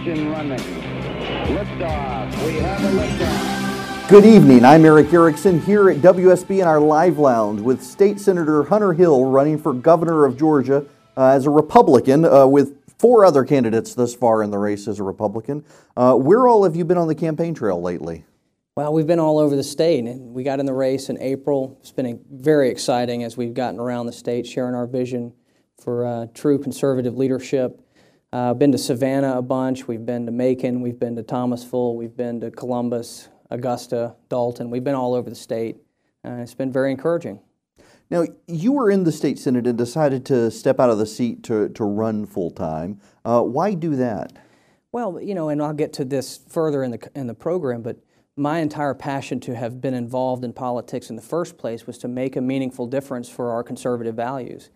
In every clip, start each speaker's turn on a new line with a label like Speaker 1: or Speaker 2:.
Speaker 1: engine running. Liftoff. We have a liftoff.
Speaker 2: Good evening. I'm Erick Erickson here at WSB in our live lounge with State Senator Hunter Hill running for governor of Georgia uh, as a Republican uh, with four other candidates thus far in the race as a Republican. Uh, where all have you been on the campaign trail lately?
Speaker 3: Well, we've been all over the state, and we got in the race in April. It's been very exciting as we've gotten around the state, sharing our vision for uh, true conservative leadership. Uh, been to Savannah a bunch. We've been to Macon. We've been to Thomasville. We've been to Columbus, Augusta, Dalton. We've been all over the state. Uh, it's been very encouraging.
Speaker 2: Now, you were in the state senate and decided to step out of the seat to, to run full time. Uh, why do that?
Speaker 3: Well, you know, and I'll get to this further in the in the program, but my entire passion to have been involved in politics in the first place was to make a meaningful difference for our conservative values.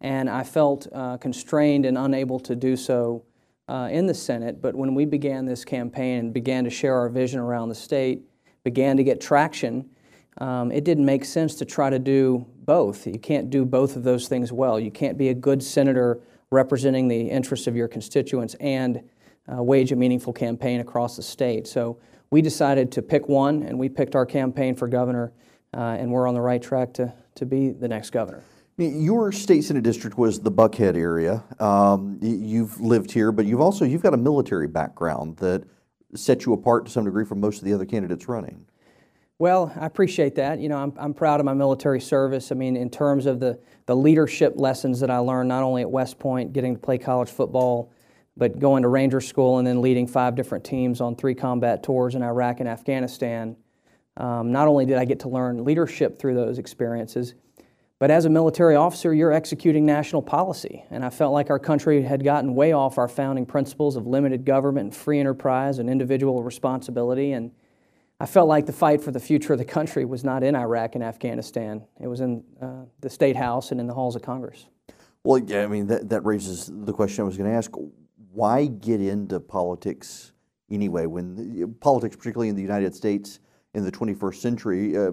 Speaker 3: And I felt uh, constrained and unable to do so uh, in the Senate. But when we began this campaign and began to share our vision around the state, began to get traction, um, it didn't make sense to try to do both. You can't do both of those things well. You can't be a good senator representing the interests of your constituents and uh, wage a meaningful campaign across the state. So we decided to pick one, and we picked our campaign for governor, uh, and we're on the right track to, to be the next governor.
Speaker 2: Your state senate district was the Buckhead area. Um, you've lived here, but you've also you've got a military background that sets you apart to some degree from most of the other candidates running.
Speaker 3: Well, I appreciate that. You know, I'm, I'm proud of my military service. I mean, in terms of the, the leadership lessons that I learned, not only at West Point, getting to play college football, but going to Ranger School and then leading five different teams on three combat tours in Iraq and Afghanistan. Um, not only did I get to learn leadership through those experiences, but as a military officer, you're executing national policy. And I felt like our country had gotten way off our founding principles of limited government and free enterprise and individual responsibility. And I felt like the fight for the future of the country was not in Iraq and Afghanistan, it was in uh, the State House and in the halls of Congress.
Speaker 2: Well, yeah, I mean, that, that raises the question I was going to ask why get into politics anyway when politics, particularly in the United States in the 21st century, uh,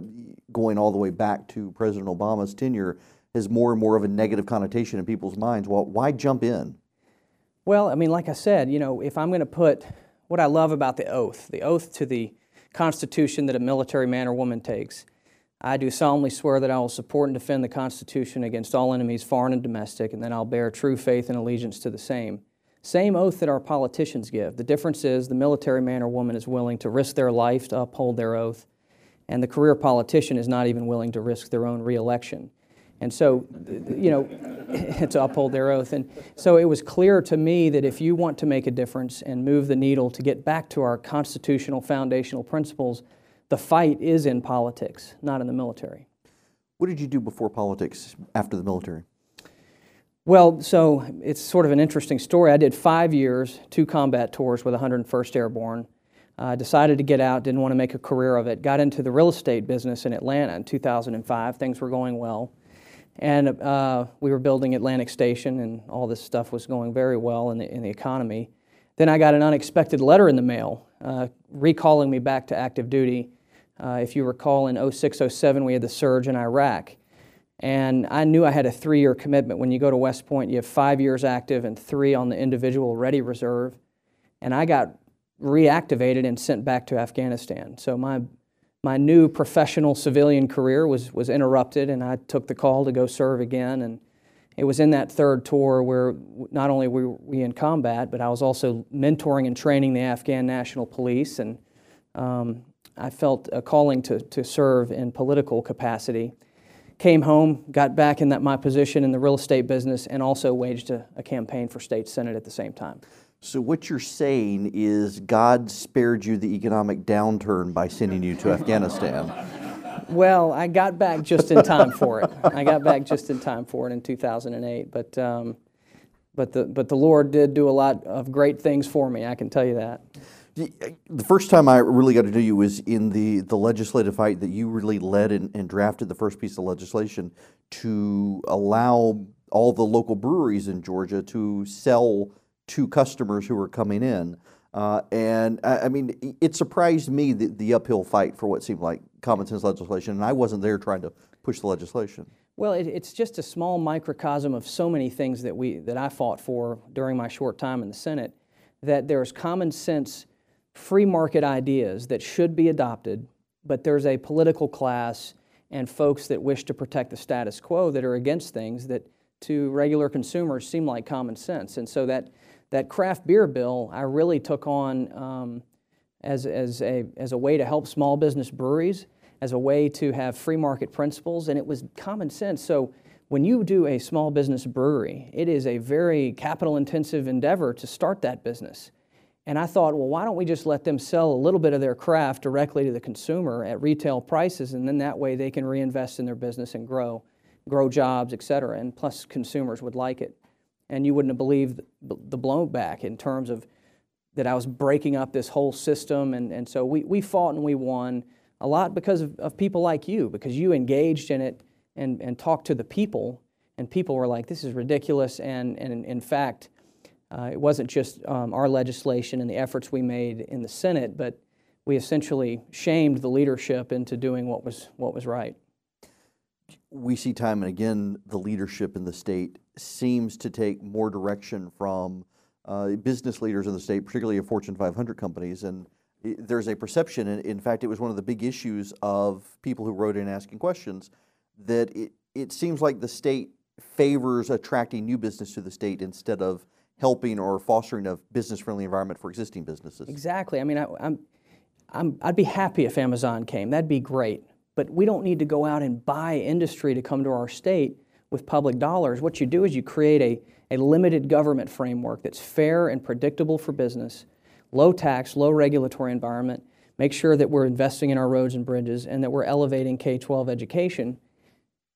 Speaker 2: going all the way back to President Obama's tenure, has more and more of a negative connotation in people's minds. Well, why jump in?
Speaker 3: Well, I mean, like I said, you know, if I'm going to put what I love about the oath, the oath to the Constitution that a military man or woman takes, I do solemnly swear that I will support and defend the Constitution against all enemies, foreign and domestic, and that I'll bear true faith and allegiance to the same. Same oath that our politicians give. The difference is the military man or woman is willing to risk their life to uphold their oath, and the career politician is not even willing to risk their own reelection. And so, you know, to uphold their oath. And so it was clear to me that if you want to make a difference and move the needle to get back to our constitutional foundational principles, the fight is in politics, not in the military.
Speaker 2: What did you do before politics after the military?
Speaker 3: Well, so it's sort of an interesting story. I did five years, two combat tours with 101st Airborne. I decided to get out, didn't want to make a career of it. Got into the real estate business in Atlanta in 2005. Things were going well. And uh, we were building Atlantic Station, and all this stuff was going very well in the, in the economy. Then I got an unexpected letter in the mail uh, recalling me back to active duty. Uh, if you recall, in 06 07, we had the surge in Iraq. And I knew I had a three year commitment. When you go to West Point, you have five years active and three on the individual ready reserve. And I got reactivated and sent back to Afghanistan. So my, my new professional civilian career was, was interrupted, and I took the call to go serve again. And it was in that third tour where not only were we in combat, but I was also mentoring and training the Afghan National Police. And um, I felt a calling to, to serve in political capacity came home, got back in that, my position in the real estate business, and also waged a, a campaign for state senate at the same time.
Speaker 2: So, what you're saying is God spared you the economic downturn by sending you to Afghanistan.
Speaker 3: Well, I got back just in time for it. I got back just in time for it in 2008. But, um, but, the, but the Lord did do a lot of great things for me, I can tell you that.
Speaker 2: The first time I really got to know you was in the, the legislative fight that you really led and, and drafted the first piece of legislation to allow all the local breweries in Georgia to sell to customers who were coming in. Uh, and I, I, mean, it surprised me the, the uphill fight for what seemed like common sense legislation, and I wasn't there trying to push the legislation.
Speaker 3: Well, it, it's just a small microcosm of so many things that we that I fought for during my short time in the Senate that there's common sense free market ideas that should be adopted, but there's a political class and folks that wish to protect the status quo that are against things that to regular consumers seem like common sense. And so that, that craft beer bill I really took on um, as, as, a, as a way to help small business breweries, as a way to have free market principles, and it was common sense. So when you do a small business brewery, it is a very capital intensive endeavor to start that business. And I thought, well, why don't we just let them sell a little bit of their craft directly to the consumer at retail prices, and then that way they can reinvest in their business and grow, grow jobs, et cetera. And plus, consumers would like it. And you wouldn't have believed the blowback in terms of that I was breaking up this whole system. And, and so we, we fought and we won a lot because of, of people like you, because you engaged in it and, and talked to the people, and people were like, this is ridiculous. And, and in fact, uh, it wasn't just um, our legislation and the efforts we made in the Senate, but we essentially shamed the leadership into doing what was, what was right.
Speaker 2: We see time and again the leadership in the state seems to take more direction from uh, business leaders in the state, particularly of Fortune 500 companies. And there's a perception, and in fact, it was one of the big issues of people who wrote in asking questions, that it, it seems like the state favors attracting new business to the state instead of helping or fostering a business-friendly environment for existing businesses.
Speaker 3: Exactly. I mean, I, I'm, I'm, I'd be happy if Amazon came. That'd be great. But we don't need to go out and buy industry to come to our state with public dollars. What you do is you create a, a limited government framework that's fair and predictable for business, low tax, low regulatory environment, make sure that we're investing in our roads and bridges and that we're elevating K 12 education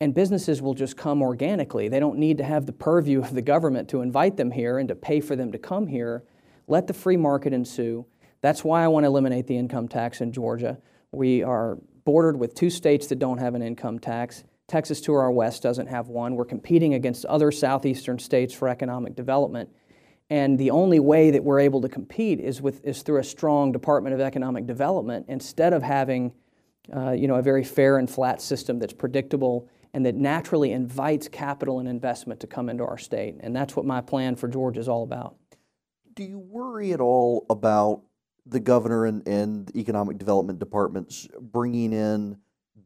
Speaker 3: and businesses will just come organically. They don't need to have the purview of the government to invite them here and to pay for them to come here. Let the free market ensue. That's why I want to eliminate the income tax in Georgia. We are bordered with two states that don't have an income tax. Texas to our west doesn't have one. We're competing against other southeastern states for economic development. And the only way that we're able to compete is, with, is through a strong Department of Economic Development instead of having uh, you know, a very fair and flat system that's predictable and that naturally invites capital and investment to come into our state. And that's what my plan for Georgia is all about.
Speaker 2: Do you worry at all about the governor and, and economic development departments bringing in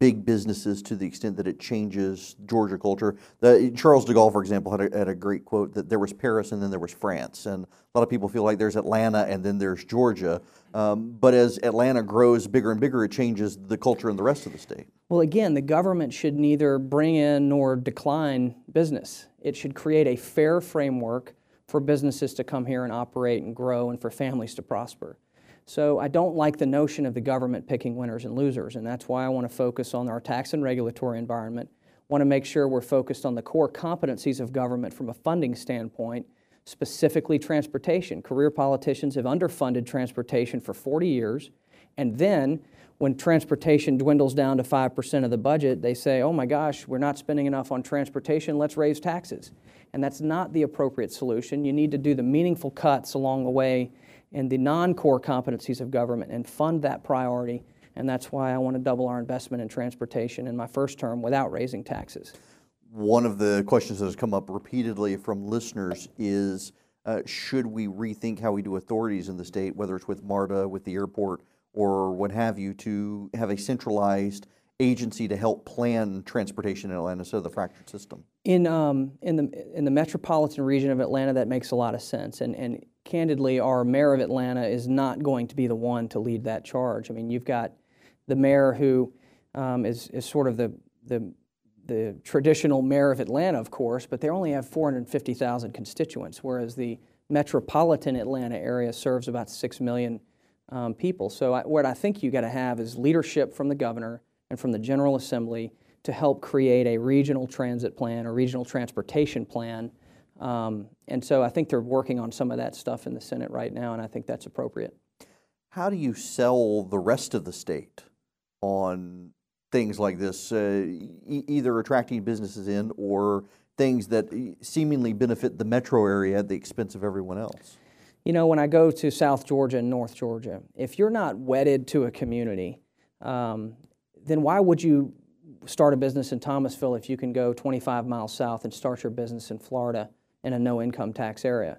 Speaker 2: big businesses to the extent that it changes Georgia culture. The, Charles de Gaulle, for example, had a, had a great quote that there was Paris and then there was France. And a lot of people feel like there's Atlanta and then there's Georgia. Um, but as Atlanta grows bigger and bigger, it changes the culture in the rest of the state.
Speaker 3: Well, again, the government should neither bring in nor decline business. It should create a fair framework for businesses to come here and operate and grow and for families to prosper. So I don't like the notion of the government picking winners and losers, and that's why I want to focus on our tax and regulatory environment. Want to make sure we're focused on the core competencies of government from a funding standpoint, specifically transportation. Career politicians have underfunded transportation for 40 years, and then when transportation dwindles down to 5% of the budget, they say, oh my gosh, we're not spending enough on transportation, let's raise taxes. And that's not the appropriate solution. You need to do the meaningful cuts along the way in the non core competencies of government and fund that priority. And that's why I want to double our investment in transportation in my first term without raising taxes.
Speaker 2: One of the questions that has come up repeatedly from listeners is uh, should we rethink how we do authorities in the state, whether it's with MARTA, with the airport, or what have you, to have a centralized agency to help plan transportation in Atlanta instead of the fractured system?
Speaker 3: In, um, in, the, in the metropolitan region of Atlanta, that makes a lot of sense. And, and candidly, our mayor of Atlanta is not going to be the one to lead that charge. I mean, you've got the mayor who um, is is, sort of the, the, the traditional mayor of Atlanta, of course, but they only have 450,000 constituents, whereas the metropolitan Atlanta area serves about 6 million um, people. So, I, what I think you got to have is leadership from the governor and from the General Assembly to help create a regional transit plan, a regional transportation plan um, and so I think they're working on some of that stuff in the Senate right now, and I think that's appropriate.
Speaker 2: How do you sell the rest of the state on things like this, uh, e- either attracting businesses in or things that seemingly benefit the metro area at the expense of everyone else?
Speaker 3: You know, when I go to South Georgia and North Georgia, if you're not wedded to a community, um, then why would you start a business in Thomasville if you can go 25 miles south and start your business in Florida? in a no income tax area.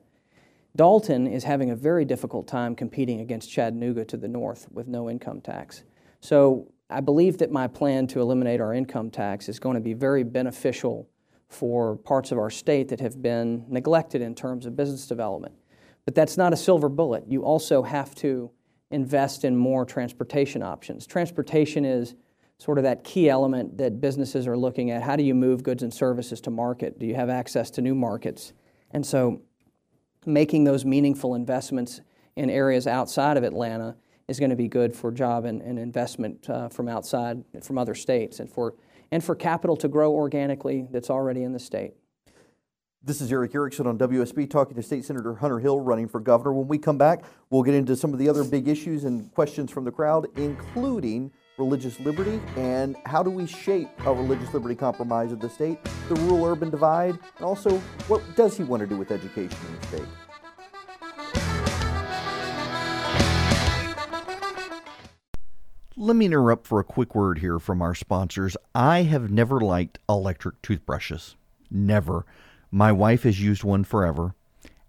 Speaker 3: Dalton is having a very difficult time competing against Chattanooga to the north with no income tax. So I believe that my plan to eliminate our income tax is going to be very beneficial for parts of our state that have been neglected in terms of business development. But that's not a silver bullet. You also have to invest in more transportation options. Transportation is sort of that key element that businesses are looking at. How do you move goods and services to market? Do you have access to new markets? And so making those meaningful investments in areas outside of Atlanta is going to be good for job and, and investment uh, from outside, from other states, and for, and for capital to grow organically that's already in the state.
Speaker 2: This is Erick Erickson on WSB talking to State Senator Hunter Hill running for governor. When we come back, we'll get into some of the other big issues and questions from the crowd, including religious liberty and how do we shape a religious liberty compromise of the state, the rural urban divide, and also what does he want to do with education in the state. Let me interrupt for a quick word here from our sponsors. I have never liked electric toothbrushes. Never. My wife has used one forever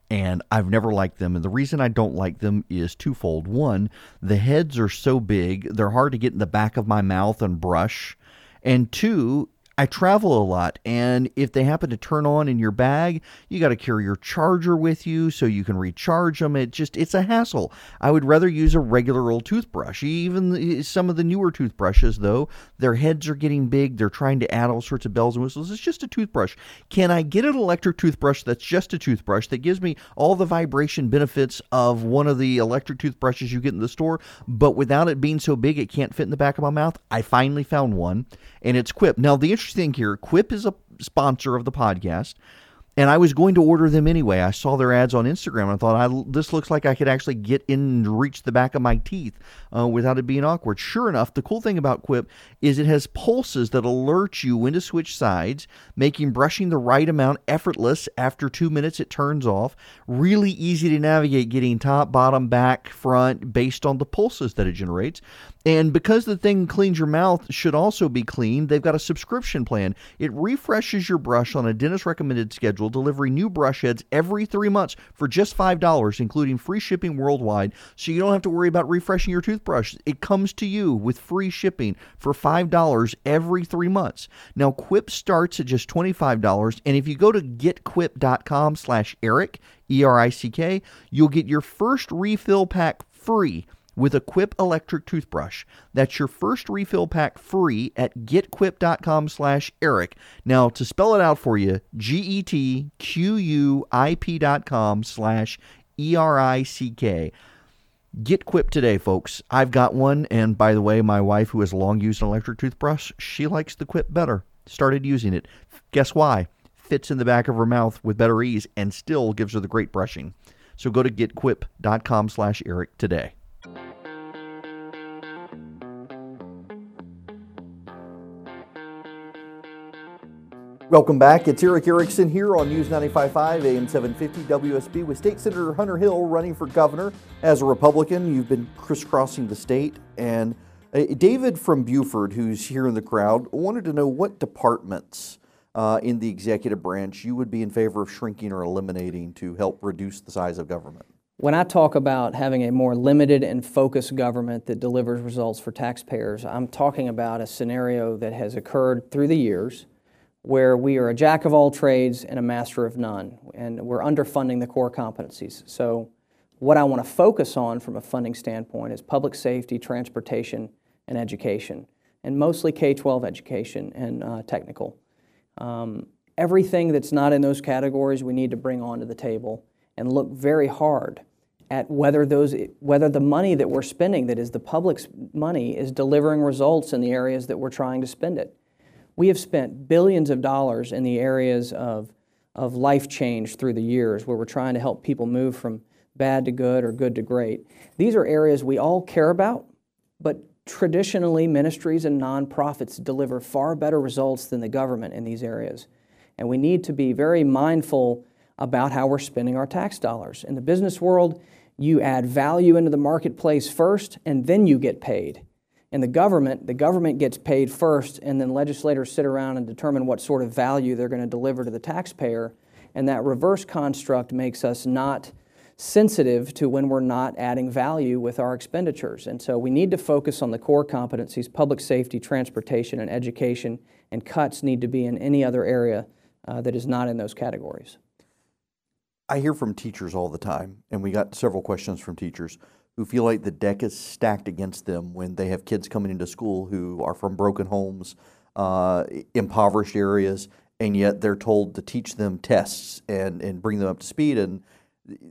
Speaker 2: and I've never liked them. And the reason I don't like them is twofold. One, the heads are so big, they're hard to get in the back of my mouth and brush. And two, I travel a lot, and if they happen to turn on in your bag, you got to carry your charger with you so you can recharge them. It just it's a hassle. I would rather use a regular old toothbrush. Even eh, some of the newer toothbrushes, though, their heads are getting big. They're trying to add all sorts of bells and whistles. It's just a toothbrush. Can I get an electric toothbrush that's just a toothbrush that gives me all the vibration benefits of one of the electric toothbrushes you get in the store, but without it being so big it can't fit in the back of my mouth? I finally found one, and it's Quip. Now the interesting here Quip is a sponsor of the podcast. And I was going to order them anyway. I saw their ads on Instagram and I thought, I, this looks like I could actually get in and reach the back of my teeth uh, without it being awkward. Sure enough, the cool thing about Quip is it has pulses that alert you when to switch sides, making brushing the right amount effortless. After two minutes, it turns off. Really easy to navigate getting top, bottom, back, front based on the pulses that it generates. And because the thing cleans your mouth should also be clean, they've got a subscription plan. It refreshes your brush on a dentist recommended schedule, delivering new brush heads every three months for just $5, including free shipping worldwide. So you don't have to worry about refreshing your toothbrush. It comes to you with free shipping for $5 every three months. Now, Quip starts at just $25. And if you go to getquip.com slash Erick, E R I C K, you'll get your first refill pack free with a Quip electric toothbrush. That's your first refill pack free at getquip.com slash Erick. Now, to spell it out for you, G-E-T-Q-U-I-P dot com slash E-R-I-C-K. Get Quip today, folks. I've got one, and by the way, my wife, who has long used an electric toothbrush, she likes the Quip better. Started using it. Guess why? Fits in the back of her mouth with better ease and still gives her the great brushing. So go to getquip.com slash Erick today. Welcome back. It's Erick Erickson here on News 95.5 AM 750 WSB with State Senator Hunter Hill running for governor. As a Republican, you've been crisscrossing the state. And uh, David from Buford, who's here in the crowd, wanted to know what departments uh, in the executive branch you would be in favor of shrinking or eliminating to help reduce the size of government.
Speaker 3: When I talk about having a more limited and focused government that delivers results for taxpayers, I'm talking about a scenario that has occurred through the years where we are a jack of all trades and a master of none, and we're underfunding the core competencies. So, what I want to focus on from a funding standpoint is public safety, transportation, and education, and mostly K 12 education and uh, technical. Um, everything that's not in those categories we need to bring onto the table and look very hard at whether those whether the money that we're spending that is the public's money is delivering results in the areas that we're trying to spend it we have spent billions of dollars in the areas of, of life change through the years where we're trying to help people move from bad to good or good to great. These are areas we all care about, but traditionally ministries and nonprofits deliver far better results than the government in these areas. And we need to be very mindful about how we're spending our tax dollars. In the business world, you add value into the marketplace first and then you get paid. In the government, the government gets paid first, and then legislators sit around and determine what sort of value they're going to deliver to the taxpayer. And that reverse construct makes us not sensitive to when we're not adding value with our expenditures. And so we need to focus on the core competencies public safety, transportation, and education, and cuts need to be in any other area uh, that is not in those categories.
Speaker 2: I hear from teachers all the time, and we got several questions from teachers who feel like the deck is stacked against them when they have kids coming into school who are from broken homes, uh, impoverished areas, and yet they're told to teach them tests and, and bring them up to speed. And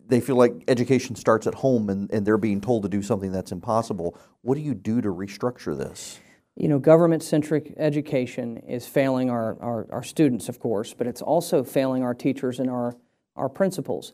Speaker 2: they feel like education starts at home and, and they're being told to do something that's impossible. What do you do to restructure this?
Speaker 3: You know, government centric education is failing our, our, our, students, of course, but it's also failing our teachers and our, our principals.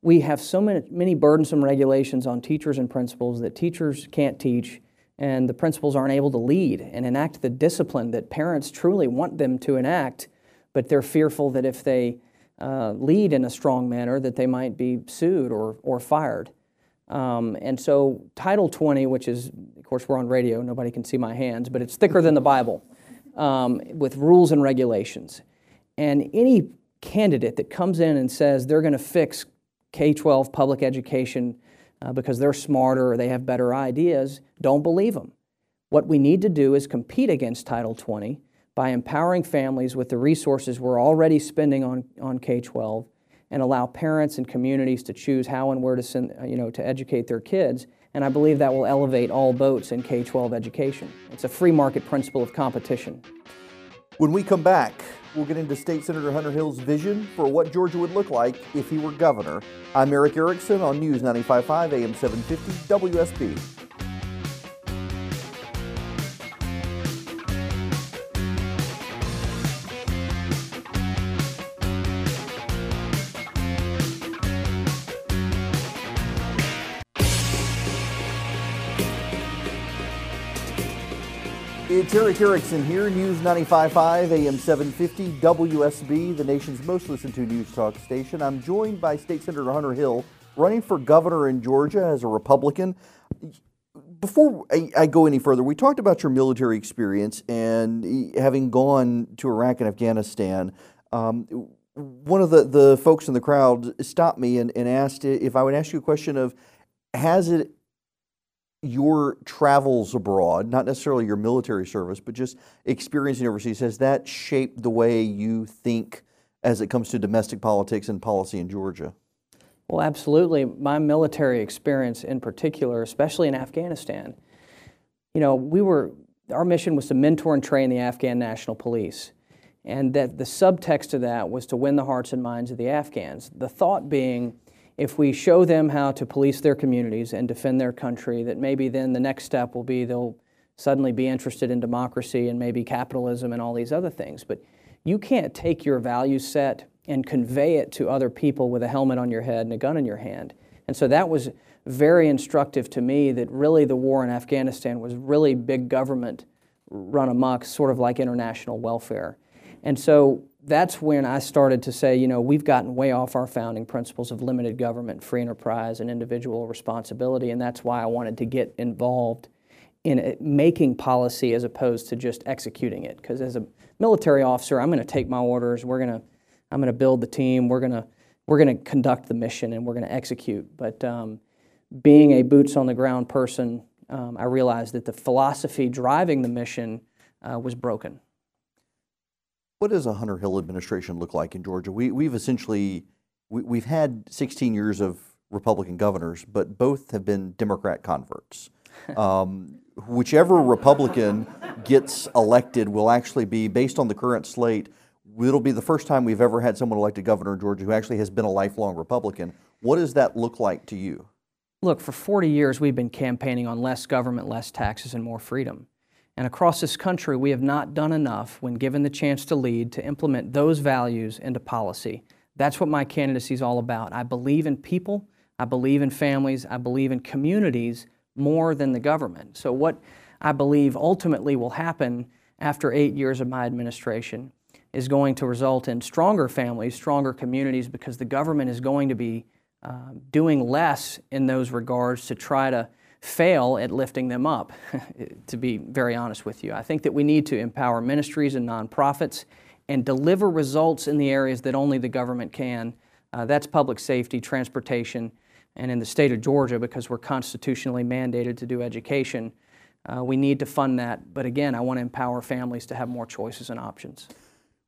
Speaker 3: We have so many, many burdensome regulations on teachers and principals that teachers can't teach, and the principals aren't able to lead and enact the discipline that parents truly want them to enact, but they're fearful that if they uh, lead in a strong manner, that they might be sued or, or fired. Um, and so, Title 20, which is, of course, we're on radio, nobody can see my hands, but it's thicker than the Bible um, with rules and regulations. And any candidate that comes in and says they're going to fix K 12 public education uh, because they're smarter or they have better ideas, don't believe them. What we need to do is compete against Title 20 by empowering families with the resources we're already spending on, on K 12 and allow parents and communities to choose how and where to send, uh, you know, to educate their kids. And I believe that will elevate all boats in K 12 education. It's a free market principle of competition.
Speaker 2: When we come back, we'll get into State Senator Hunter Hill's vision for what Georgia would look like if he were governor. I'm Erick Erickson on News 95.5 AM 750 WSB. It's Erick Erickson here, News 95.5, AM 750, WSB, the nation's most listened to news talk station. I'm joined by State Senator Hunter Hill, running for governor in Georgia as a Republican. Before I, go any further, we talked about your military experience and having gone to Iraq and Afghanistan. Um, one of the, the folks in the crowd stopped me and, and asked if I would ask you a question of has it your travels abroad, not necessarily your military service, but just experiencing overseas, has that shaped the way you think as it comes to domestic politics and policy in Georgia?
Speaker 3: Well, absolutely. My military experience in particular, especially in Afghanistan, you know, we were, our mission was to mentor and train the Afghan National Police. And that the subtext of that was to win the hearts and minds of the Afghans. The thought being, if we show them how to police their communities and defend their country, that maybe then the next step will be they'll suddenly be interested in democracy and maybe capitalism and all these other things. But you can't take your value set and convey it to other people with a helmet on your head and a gun in your hand. And so that was very instructive to me that really the war in Afghanistan was really big government run amok, sort of like international welfare. And so that's when I started to say, you know, we've gotten way off our founding principles of limited government, free enterprise, and individual responsibility. And that's why I wanted to get involved in making policy as opposed to just executing it. Because as a military officer, I'm going to take my orders. We're going to, I'm going to build the team. We're going to, we're going to conduct the mission, and we're going to execute. But um, being a boots on the ground person, um, I realized that the philosophy driving the mission uh, was broken.
Speaker 2: What does a Hunter Hill administration look like in Georgia? We, we've essentially we, we've had 16 years of Republican governors, but both have been Democrat converts. Um, whichever Republican gets elected will actually be based on the current slate. It'll be the first time we've ever had someone elected governor in Georgia who actually has been a lifelong Republican. What does that look like to you?
Speaker 3: Look, for 40 years we've been campaigning on less government, less taxes, and more freedom. And across this country, we have not done enough when given the chance to lead to implement those values into policy. That's what my candidacy is all about. I believe in people, I believe in families, I believe in communities more than the government. So, what I believe ultimately will happen after eight years of my administration is going to result in stronger families, stronger communities, because the government is going to be uh, doing less in those regards to try to fail at lifting them up, to be very honest with you. I think that we need to empower ministries and nonprofits and deliver results in the areas that only the government can. Uh, that's public safety, transportation, And in the state of Georgia, because we're constitutionally mandated to do education, uh, we need to fund that. But again, I want to empower families to have more choices and options.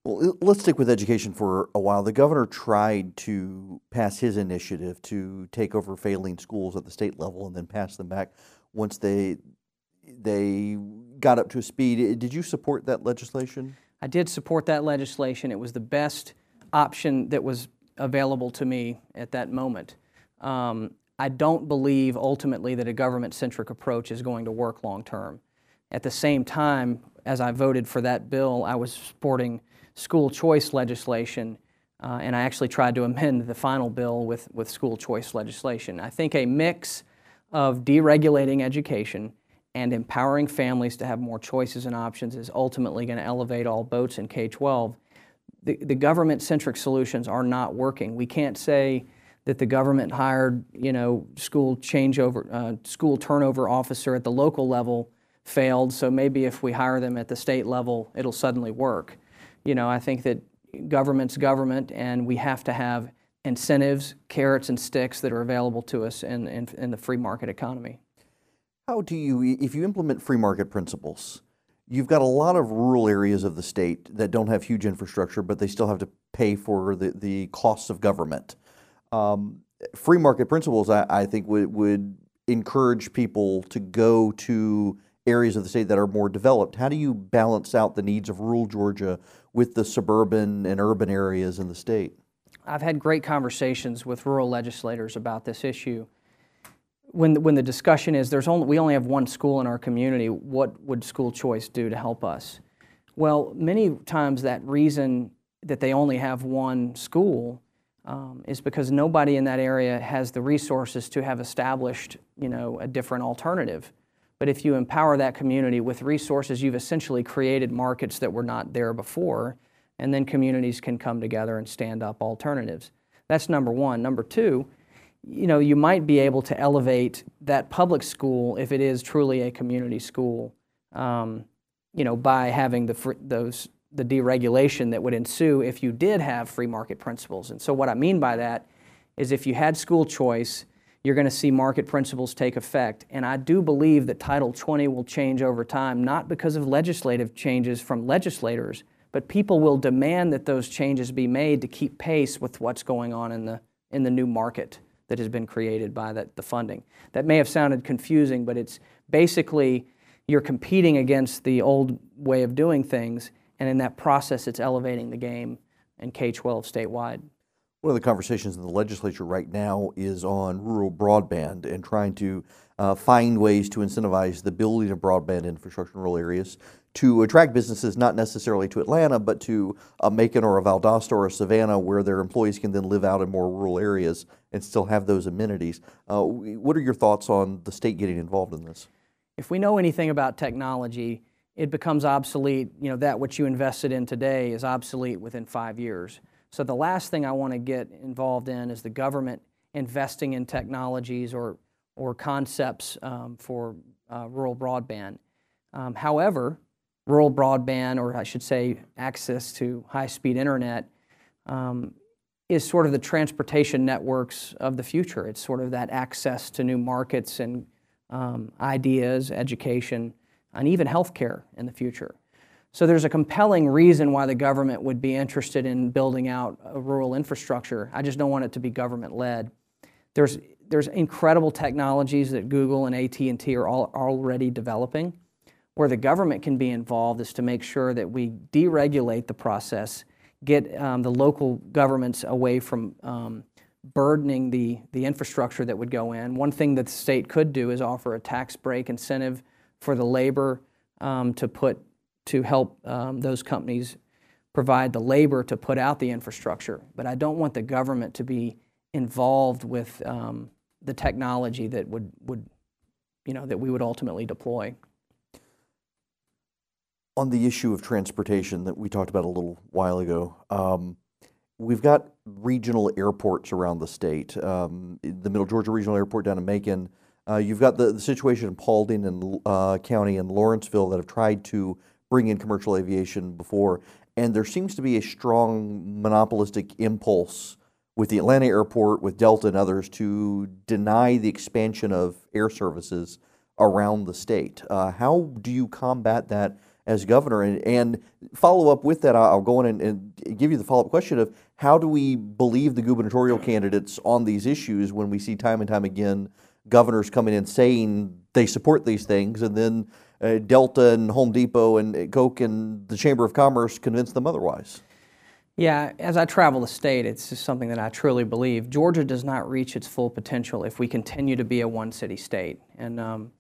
Speaker 2: Well, let's stick with education for a while. The governor tried to pass his initiative to take over failing schools at the state level and then pass them back once they they got up to a speed. Did you support that legislation?
Speaker 3: I did support that legislation. It was the best option that was available to me at that moment. Um, I don't believe ultimately that a government centric approach is going to work long term. At the same time, as I voted for that bill, I was supporting school choice legislation, uh, and I actually tried to amend the final bill with, with school choice legislation. I think a mix of deregulating education and empowering families to have more choices and options is ultimately going to elevate all boats in K 12. The, the government centric solutions are not working. We can't say that the government hired, you know, school changeover, uh, school turnover officer at the local level failed, so maybe if we hire them at the state level, it'll suddenly work. You know, I think that government's government, and we have to have incentives, carrots, and sticks that are available to us in, in, in the free market economy.
Speaker 2: How do you, if you implement free market principles, you've got a lot of rural areas of the state that don't have huge infrastructure, but they still have to pay for the, the costs of government. Um, free market principles, I, I think, would, would encourage people to go to areas of the state that are more developed. How do you balance out the needs of rural Georgia with the suburban and urban areas in the state?
Speaker 3: I've had great conversations with rural legislators about this issue when the, when the discussion is there's only we only have one school in our community, what would school choice do to help us? Well, many times that reason that they only have one school um, is because nobody in that area has the resources to have established, you know, a different alternative. But if you empower that community with resources, you've essentially created markets that were not there before, and then communities can come together and stand up alternatives. That's number one. Number two you know, you might be able to elevate that public school if it is truly a community school, um, you know, by having the those the deregulation that would ensue if you did have free market principles. And so, what I mean by that is if you had school choice, you're going to see market principles take effect. And I do believe that Title 20 will change over time, not because of legislative changes from legislators, but people will demand that those changes be made to keep pace with what's going on in the in the new market that has been created by that, the funding. That may have sounded confusing, but it's basically you're competing against the old way of doing things, and in that process, it's elevating the game in K 12 statewide.
Speaker 2: One of the conversations in the legislature right now is on rural broadband and trying to uh, find ways to incentivize the building of broadband infrastructure in rural areas to attract businesses not necessarily to Atlanta, but to a Macon or a Valdosta or a Savannah, where their employees can then live out in more rural areas and still have those amenities. Uh, what are your thoughts on the state getting involved in this?
Speaker 3: If we know anything about technology, it becomes obsolete. You know that what you invested in today is obsolete within five years. So the last thing I want to get involved in is the government investing in technologies or or concepts um, for uh, rural broadband. Um, however, rural broadband, or I should say, access to high speed internet, um, is sort of the transportation networks of the future. It's sort of that access to new markets and um, ideas, education, and even healthcare in the future. So there's a compelling reason why the government would be interested in building out a rural infrastructure. I just don't want it to be government led. There's there's incredible technologies that Google and AT&T are all, already developing where the government can be involved is to make sure that we deregulate the process, get um, the local governments away from um, burdening the, the infrastructure that would go in. One thing that the state could do is offer a tax break incentive for the labor um, to put to help um, those companies provide the labor to put out the infrastructure. But I don't want the government to be involved with um, the technology that would, would you know that we would ultimately deploy
Speaker 2: on the issue of transportation that we talked about a little while ago, um, we've got regional airports around the state. Um, the Middle Georgia Regional Airport down in Macon. Uh, you've got the, the, situation in Paulding and uh, County and Lawrenceville that have tried to bring in commercial aviation before, and there seems to be a strong monopolistic impulse with the Atlanta airport, with Delta and others, to deny the expansion of air services around the state. Uh, how do you combat that as governor? And, and follow up with that, I'll go in and, and give you the follow up question of how do we believe the gubernatorial candidates on these issues when we see time and time again governors coming in saying they support these things and then uh, Delta and Home Depot and Coke and the Chamber of Commerce convince them otherwise?
Speaker 3: Yeah, as I travel the state, it's just something that I truly believe. Georgia does not reach its full potential if we continue to be a one city state. And, um,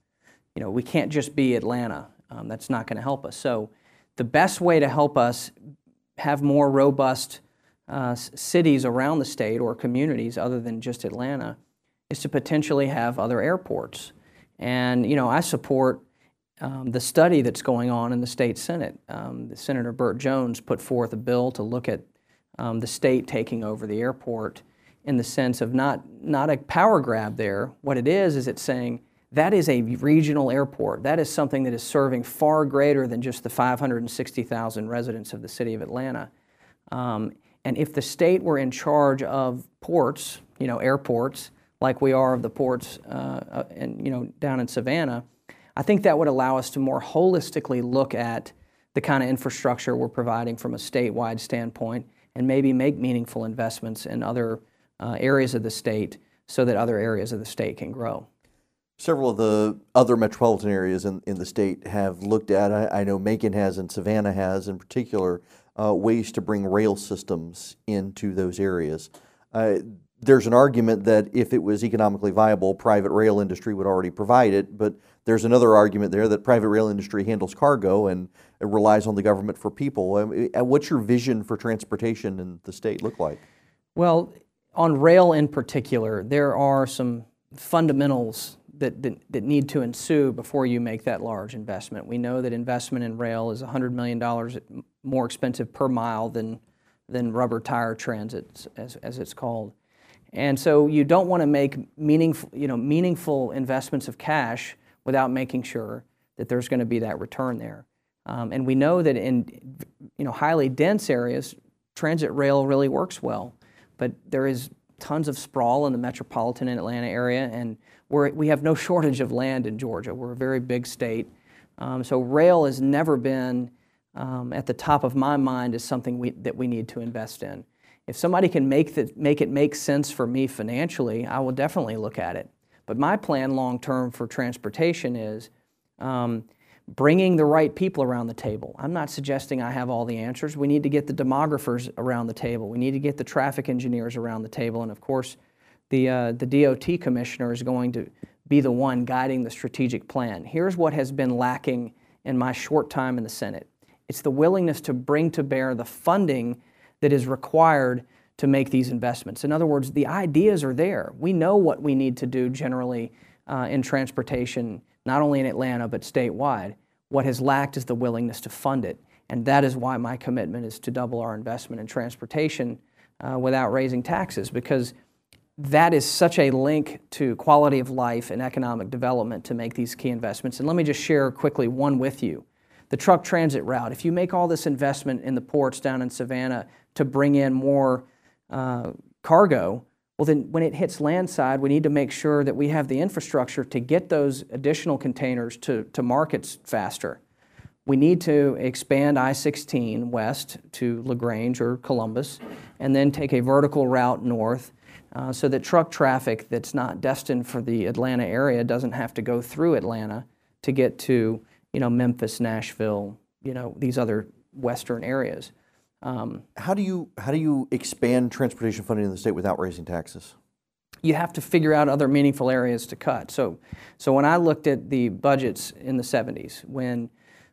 Speaker 3: you know, we can't just be Atlanta. Um, that's not going to help us. So, the best way to help us have more robust uh, cities around the state or communities other than just Atlanta is to potentially have other airports. And, you know, I support um, the study that's going on in the state Senate. Um, Senator Burt Jones put forth a bill to look at um, the state taking over the airport in the sense of not, not a power grab there. What it is, is it's saying that is a regional airport. That is something that is serving far greater than just the 560,000 residents of the city of Atlanta. Um, and if the state were in charge of ports, you know, airports, like we are of the ports, uh, uh and you know, down in Savannah, I think that would allow us to more holistically look at the kind of infrastructure we're providing from a statewide standpoint and maybe make meaningful investments in other uh, areas of the state so that other areas of the state can grow.
Speaker 2: Several of the other metropolitan areas in, in the state have looked at, I, I know Macon has and Savannah has in particular, uh, ways to bring rail systems into those areas. Uh, there's an argument that if it was economically viable, private rail industry would already provide it, but there's another argument there that private rail industry handles cargo and it relies on the government for people. Uh, what's your vision for transportation in the state look like?
Speaker 3: Well, on rail in particular, there are some fundamentals that, that, that, need to ensue before you make that large investment. We know that investment in rail is $100 million more expensive per mile than, than rubber tire transit, as, as it's called. And so you don't want to make meaningful, you know, meaningful investments of cash without making sure that there's going to be that return there. Um, and we know that in you know, highly dense areas, transit rail really works well. But there is tons of sprawl in the metropolitan and Atlanta area, and we're, we have no shortage of land in Georgia. We're a very big state. Um, so rail has never been um, at the top of my mind as something we, that we need to invest in. If somebody can make, the, make it make sense for me financially, I will definitely look at it. But my plan long term for transportation is um, bringing the right people around the table. I'm not suggesting I have all the answers. We need to get the demographers around the table. We need to get the traffic engineers around the table. And of course, the, uh, the DOT commissioner is going to be the one guiding the strategic plan. Here's what has been lacking in my short time in the Senate it's the willingness to bring to bear the funding that is required to make these investments. In other words, the ideas are there. We know what we need to do generally uh, in transportation, not only in Atlanta, but statewide. What has lacked is the willingness to fund it. And that is why my commitment is to double our investment in transportation uh, without raising taxes, because that is such a link to quality of life and economic development to make these key investments. And let me just share quickly one with you. The truck transit route, if you make all this investment in the ports down in Savannah to bring in more uh, cargo, well, then when it hits landside, we need to make sure that we have the infrastructure to get those additional containers to, to markets faster. We need to expand I 16 west to LaGrange or Columbus and then take a vertical route north uh, so that truck traffic that's not destined for the Atlanta area doesn't have to go through Atlanta to get to you know, Memphis, Nashville, you know, these other western areas.
Speaker 2: Um, how do you how do you expand transportation funding in the state without raising taxes?
Speaker 3: You have to figure out other meaningful areas to cut. So, so when I looked at the budgets in the 70s, when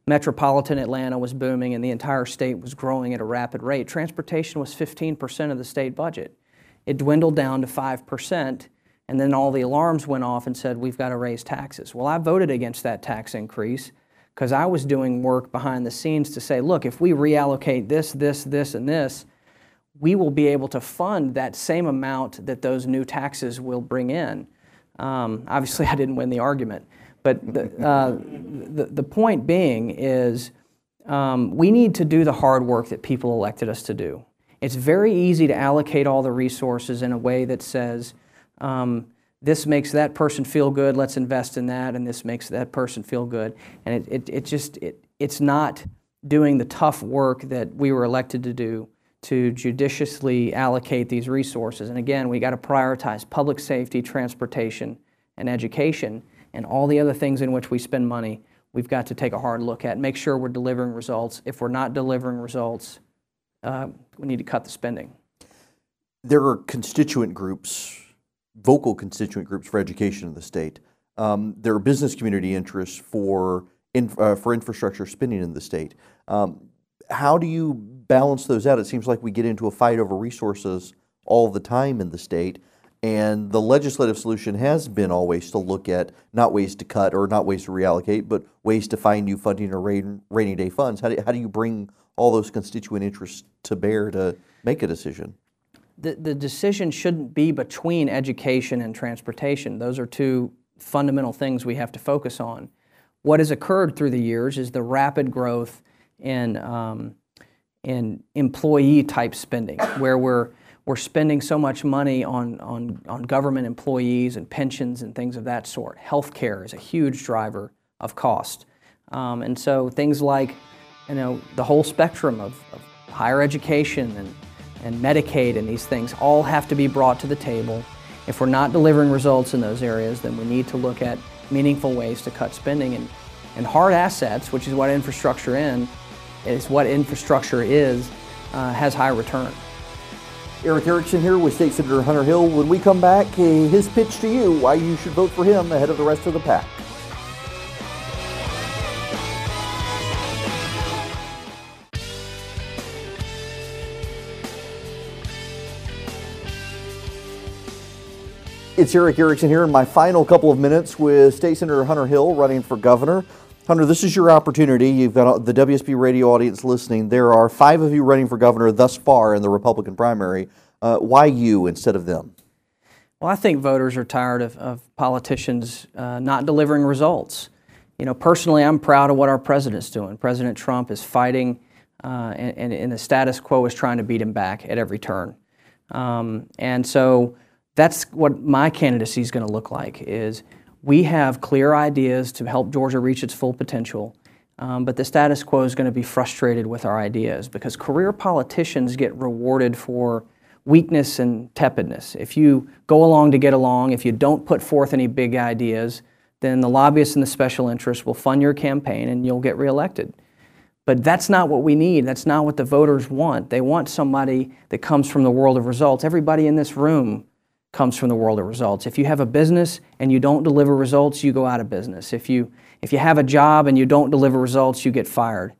Speaker 3: metropolitan Atlanta was booming and the entire state was growing at a rapid rate, transportation was 15% of the state budget. It dwindled down to 5%, and then all the alarms went off and said, We've got to raise taxes. Well, I voted against that tax increase because I was doing work behind the scenes to say, look, if we reallocate this, this, this, and this, we will be able to fund that same amount that those new taxes will bring in. Um, obviously, I didn't win the argument, but the, uh, the, the, point being is um, we need to do the hard work that people elected us to do. It's very easy to allocate all the resources in a way that says, um, this makes that person feel good, let's invest in that, and this makes that person feel good. And it, it, it just, it, it's not doing the tough work that we were elected to do to judiciously allocate these resources. And again, we got to prioritize public safety, transportation, and education, and all the other things in which we spend money. We've got to take a hard look at, make sure we're delivering results. If we're not delivering results, uh, we need to cut the spending.
Speaker 2: There are constituent groups, vocal constituent groups for education in the state. Um, there are business community interests for in, uh, for infrastructure spending in the state. Um, how do you balance those out? It seems like we get into a fight over resources all the time in the state. And the legislative solution has been always to look at not ways to cut or not ways to reallocate, but ways to find new funding or rain, rainy day funds. How do, how do you bring all those constituent interests to bear to make a decision?
Speaker 3: The, the decision shouldn't be between education and transportation. Those are two fundamental things we have to focus on. What has occurred through the years is the rapid growth in, um, in employee type spending, where we're, we're spending so much money on, on, on government employees and pensions and things of that sort. Healthcare is a huge driver of cost. Um, and so things like you know, the whole spectrum of, of higher education and, and Medicaid and these things all have to be brought to the table. If we're not delivering results in those areas, then we need to look at meaningful ways to cut spending. And, and hard assets, which is what infrastructure in, is what infrastructure is, uh, has high return.
Speaker 2: Erick Erickson here with State Senator Hunter Hill. When we come back, his pitch to you why you should vote for him ahead of the rest of the pack. It's Erick Erickson here in my final couple of minutes with State Senator Hunter Hill running for governor. Hunter, this is your opportunity. You've got the WSB radio audience listening. There are five of you running for governor thus far in the Republican primary. Uh, why you instead of them?
Speaker 3: Well, I think voters are tired of, of politicians uh, not delivering results. You know, personally, I'm proud of what our president's doing. President Trump is fighting, uh, and, and, the status quo is trying to beat him back at every turn. Um, and so, that's what my candidacy is going to look like is we have clear ideas to help Georgia reach its full potential. Um, but the status quo is going to be frustrated with our ideas because career politicians get rewarded for weakness and tepidness. If you go along to get along, if you don't put forth any big ideas, then the lobbyists and the special interests will fund your campaign and you'll get reelected. But that's not what we need. That's not what the voters want. They want somebody that comes from the world of results. Everybody in this room comes from the world of results. If you have a business and you don't deliver results, you go out of business. If you if you have a job and you don't deliver results, you get fired.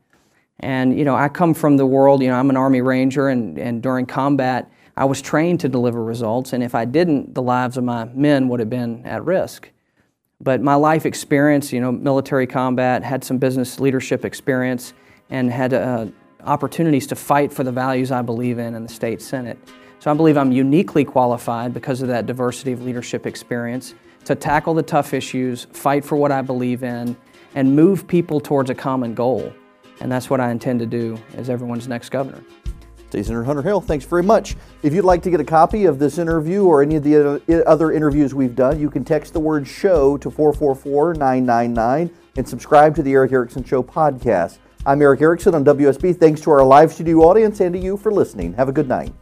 Speaker 3: And you know, I come from the world, you know, I'm an army ranger and, and during combat I was trained to deliver results and if I didn't, the lives of my men would have been at risk. But my life experience, you know, military combat, had some business leadership experience and had uh, opportunities to fight for the values I believe in in the state senate. So I believe I'm uniquely qualified because of that diversity of leadership experience to tackle the tough issues, fight for what I believe in, and move people towards a common goal. And that's what I intend to do as everyone's next governor.
Speaker 2: State Senator Hunter Hill, thanks very much. If you'd like to get a copy of this interview or any of the other interviews we've done, you can text the word show to 444 999 and subscribe to the Erick Erickson Show podcast. I'm Erick Erickson on WSB. Thanks to our live studio audience and to you for listening. Have a good night.